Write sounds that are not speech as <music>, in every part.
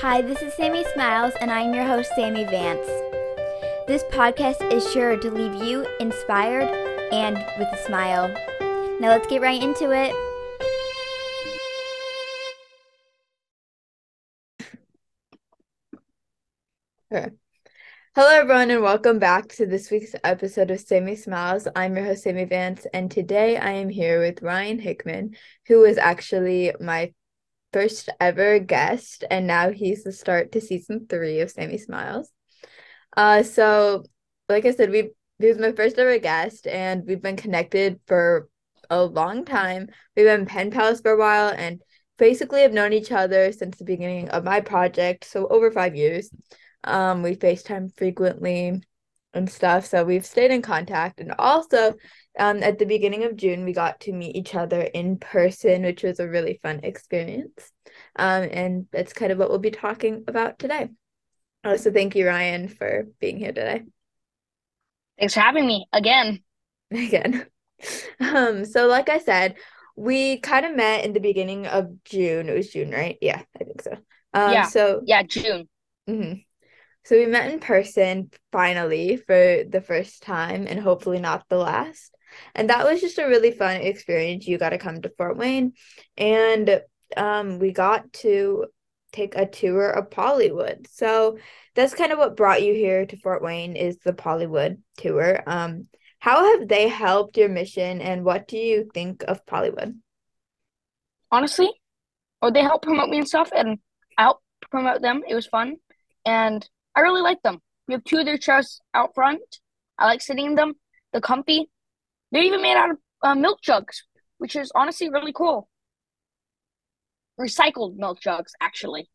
Hi, this is Sammy Smiles, and I'm your host, Sammy Vance. This podcast is sure to leave you inspired and with a smile. Now let's get right into it. Okay. Hello, everyone, and welcome back to this week's episode of Sammy Smiles. I'm your host, Sammy Vance, and today I am here with Ryan Hickman, who was actually my first ever guest, and now he's the start to season three of Sammy Smiles. Uh, so like I said, we he was my first ever guest, and we've been connected for a long time. We've been pen pals for a while, and basically have known each other since the beginning of my project, so over five years. Um, we FaceTime frequently and stuff, so we've stayed in contact, and also um, at the beginning of June, we got to meet each other in person, which was a really fun experience. Um, and that's kind of what we'll be talking about today. Uh, so thank you, Ryan, for being here today. Thanks for having me again. <laughs> Again. Um, so like I said, we kind of met in the beginning of June. It was June, right? Yeah, I think so. Um, yeah. So yeah, June. Mm-hmm. So we met in person finally for the first time, and hopefully not the last. And that was just a really fun experience. You got to come to Fort Wayne, and um, we got to take a tour of Polywood. So that's kind of what brought you here to Fort Wayne is the Polywood tour. Um, how have they helped your mission, and what do you think of Polywood? Honestly, or they helped promote me and stuff, and I helped promote them. It was fun, and I really like them. We have two of their chairs out front. I like sitting in them. They're comfy. They're even made out of uh, milk jugs, which is honestly really cool. Recycled milk jugs, actually.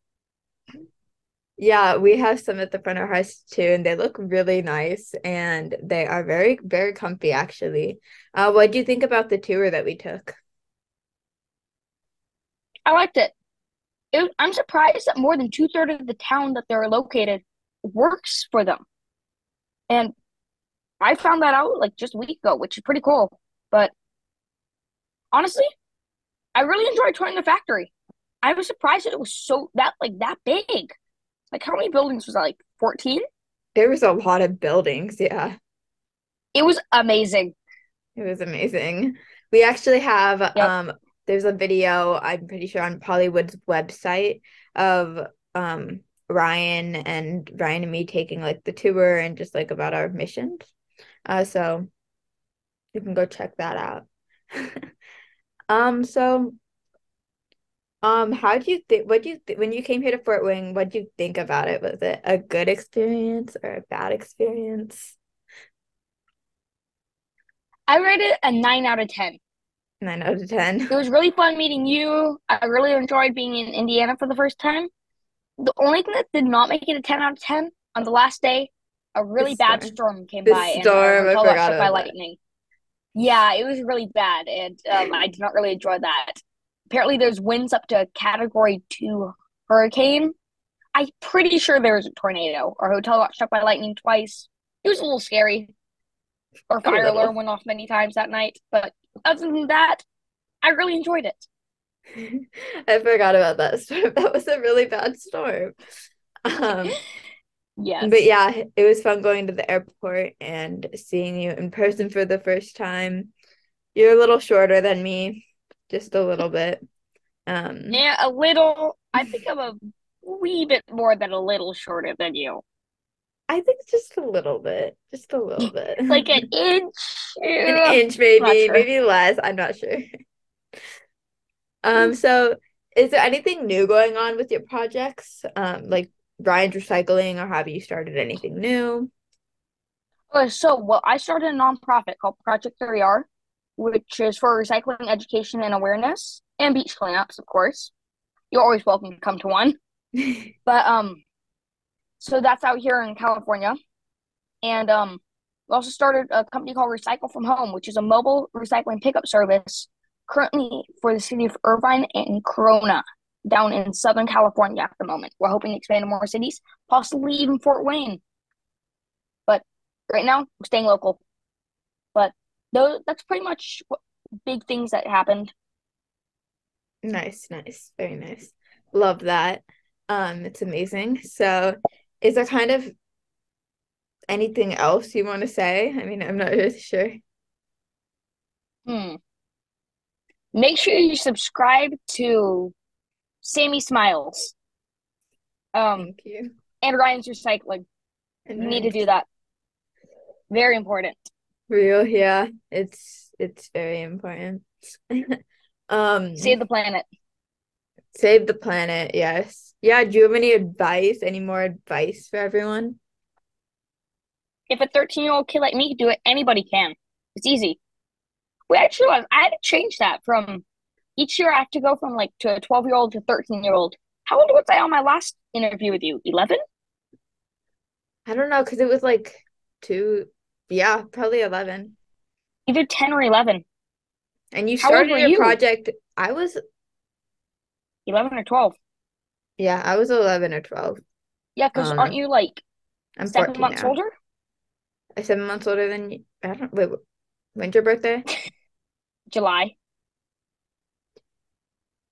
Yeah, we have some at the front of our house too, and they look really nice and they are very, very comfy actually. Uh, what do you think about the tour that we took? I liked it. it I'm surprised that more than two thirds of the town that they're located works for them. And I found that out like just a week ago, which is pretty cool. But honestly, I really enjoyed touring the factory. I was surprised that it was so that like that big. Like how many buildings was that? Like 14? There was a lot of buildings, yeah. It was amazing. It was amazing. We actually have Yep. um there's a video, I'm pretty sure on Polywood's website of um Ryan and Ryan and me taking like the tour and just like about our missions. Uh so you can go check that out. <laughs> Um so um how do you think what do you th- when you came here to Fort Wayne, what do you think about it? Was it a good experience or a bad experience? I rated it a nine out of ten. Nine out of ten. It was really fun meeting you. I really enjoyed being in Indiana for the first time. The only thing that did not make it a ten out of ten on the last day, a really bad storm. storm came The by and storm, our I hotel got forgot struck by lightning. Yeah, it was really bad, and um, I did not really enjoy that. Apparently, there's winds up to Category Two hurricane. I'm pretty sure there was a tornado. Our hotel got struck by lightning twice. It was a little scary. Our fire alarm went off many times that night, but other than that, I really enjoyed it. <laughs> I forgot about that <laughs> storm. That was a really bad storm. Um, Yes. but yeah, it was fun going to the airport and seeing you in person for the first time. You're a little shorter than me, just a little bit. Um, Yeah, a little. I think I'm a wee bit more than a little shorter than you. I think just a little bit, just a little <laughs> bit. Like an inch. An inch maybe, sure. maybe less. I'm not sure. Um, so is there anything new going on with your projects? Um, like Ryan's recycling, or have you started anything new? Uh, so, well, I started a nonprofit called Project 3R, which is for recycling education and awareness and beach cleanups, of course. You're always welcome to come to one. <laughs> But um, so that's out here in California, and um, we also started a company called Recycle from Home, which is a mobile recycling pickup service currently for the city of Irvine and Corona down in Southern California at the moment. We're hoping to expand to more cities, possibly even Fort Wayne. But right now, we're staying local. But those, that's pretty much what big things that happened. Nice, nice, very nice. Love that. Um, it's amazing. So, is there kind of anything else you want to say? I mean, I'm not really sure. Hmm. Make sure you subscribe to Sammy Smiles. Um, Thank you. and Ryan's Recycling. And You need to do that. Very important. Real, yeah. It's it's very important. <laughs> Um, Save the planet. save the planet, yes. Yeah, do you have any advice? Any more advice for everyone? If a 13 year old kid like me can do it, anybody can. It's easy. We actually, I had to change that from each year I have to go from like to a 12 year old to 13 year old. How old was I on my last interview with you? 11? I don't know, because it was like two, yeah, probably 11. Either 10 or 11. And you started your you? project, I was, 11 or 12. yeah, I was 11 or 12. Yeah, because Um, aren't you like I'm seven months now. older? I'm seven months older than you. I don't, wait, when's your birthday? <laughs> July.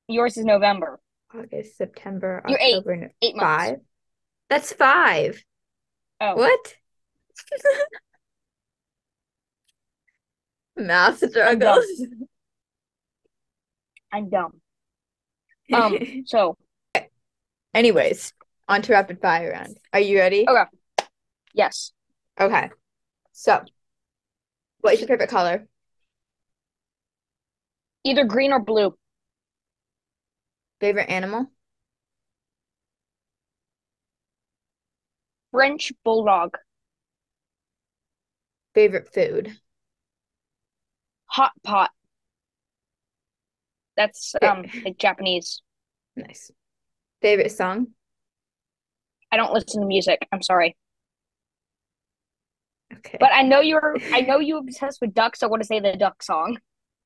Yours is November. August, September, You're eight. October, no- Eight months. five. That's five. Oh, What? <laughs> Math struggles. I'm dumb. <laughs> Um, so Anyways, on to rapid fire round. Are you ready? Okay. yes. Okay. So, what is your favorite color? Either green or blue. Favorite animal? French bulldog. Favorite food? Hot pot. That's um like Japanese. Nice. Favorite song? I don't listen to music. I'm sorry. Okay. But I know you're I know you're obsessed with ducks, so I want to say the duck song.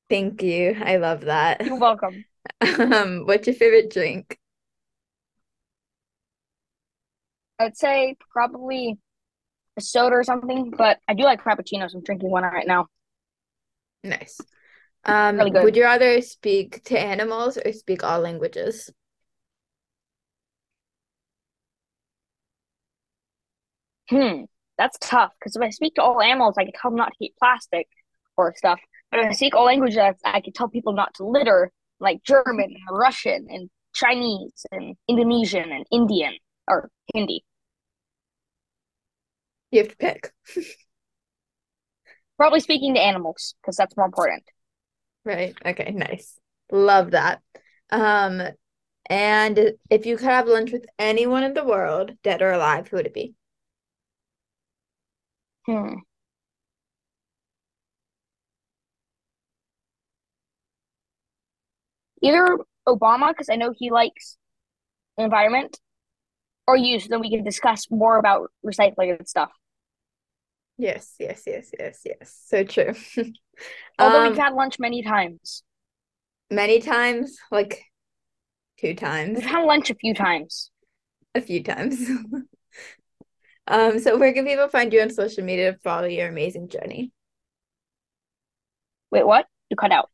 Thank you. I love that. You're welcome. <laughs> Um, what's your favorite drink? I'd say probably a soda or something, but I do like frappuccinos. I'm drinking one right now. Nice. Um, Really would you rather speak to animals or speak all languages? Hmm, that's tough because if I speak to all animals, I can tell them not to eat plastic or stuff. But I speak all languages, I can tell people not to litter, like German and Russian and Chinese and Indonesian and Indian or Hindi. You have to pick. <laughs> Probably speaking to animals because that's more important. Right. Okay, nice. Love that. Um, and if you could have lunch with anyone in the world, dead or alive, who would it be? Hmm. Either Obama, because I know he likes the environment, or you, so then we can discuss more about recycling and stuff. Yes, yes, yes, yes, yes. So true. <laughs> Although Um, we've had lunch many times. many times, like two times, We've had lunch a few times. a few times. <laughs> Um, so where can people find you on social media to follow your amazing journey? Wait, what? You cut out.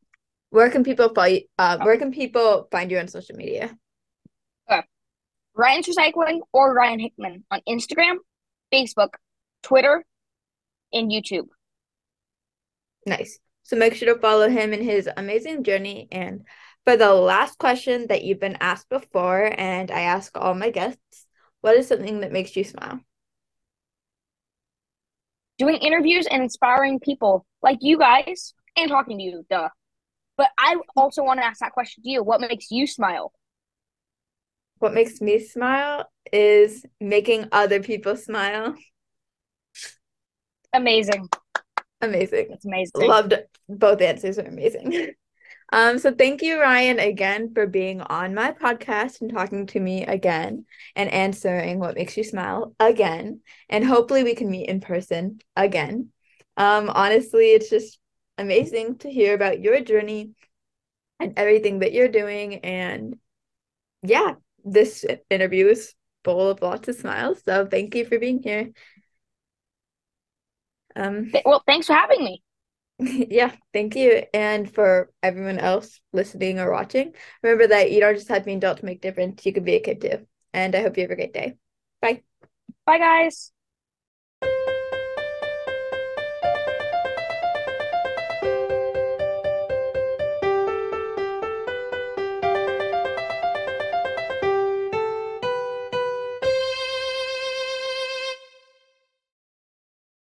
Where can people follow you, uh, where can people find you on social media? Ryan's Recycling or Ryan Hickman on Instagram, Facebook, Twitter, and YouTube. Nice. So make sure to follow him in his amazing journey. And for the last question that you've been asked before, and I ask all my guests, what is something that makes you smile? Doing interviews and inspiring people like you guys and talking to you, duh. But I also want to ask that question to you. What makes you smile? What makes me smile is making other people smile. Amazing. Amazing. It's amazing. Loved both answers are amazing. <laughs> Um, so thank you, Ryan, again for being on my podcast and talking to me again and answering what makes you smile again. And hopefully we can meet in person again. Um, honestly, it's just amazing to hear about your journey and everything that you're doing. And yeah, this interview is full of lots of smiles. So thank you for being here. Um, Well, thanks for having me. <laughs> yeah, thank you. And for everyone else listening or watching, remember that you don't just have to be an adult to make a difference. You can be a kid too. and I hope you have a great day. Bye. Bye, guys.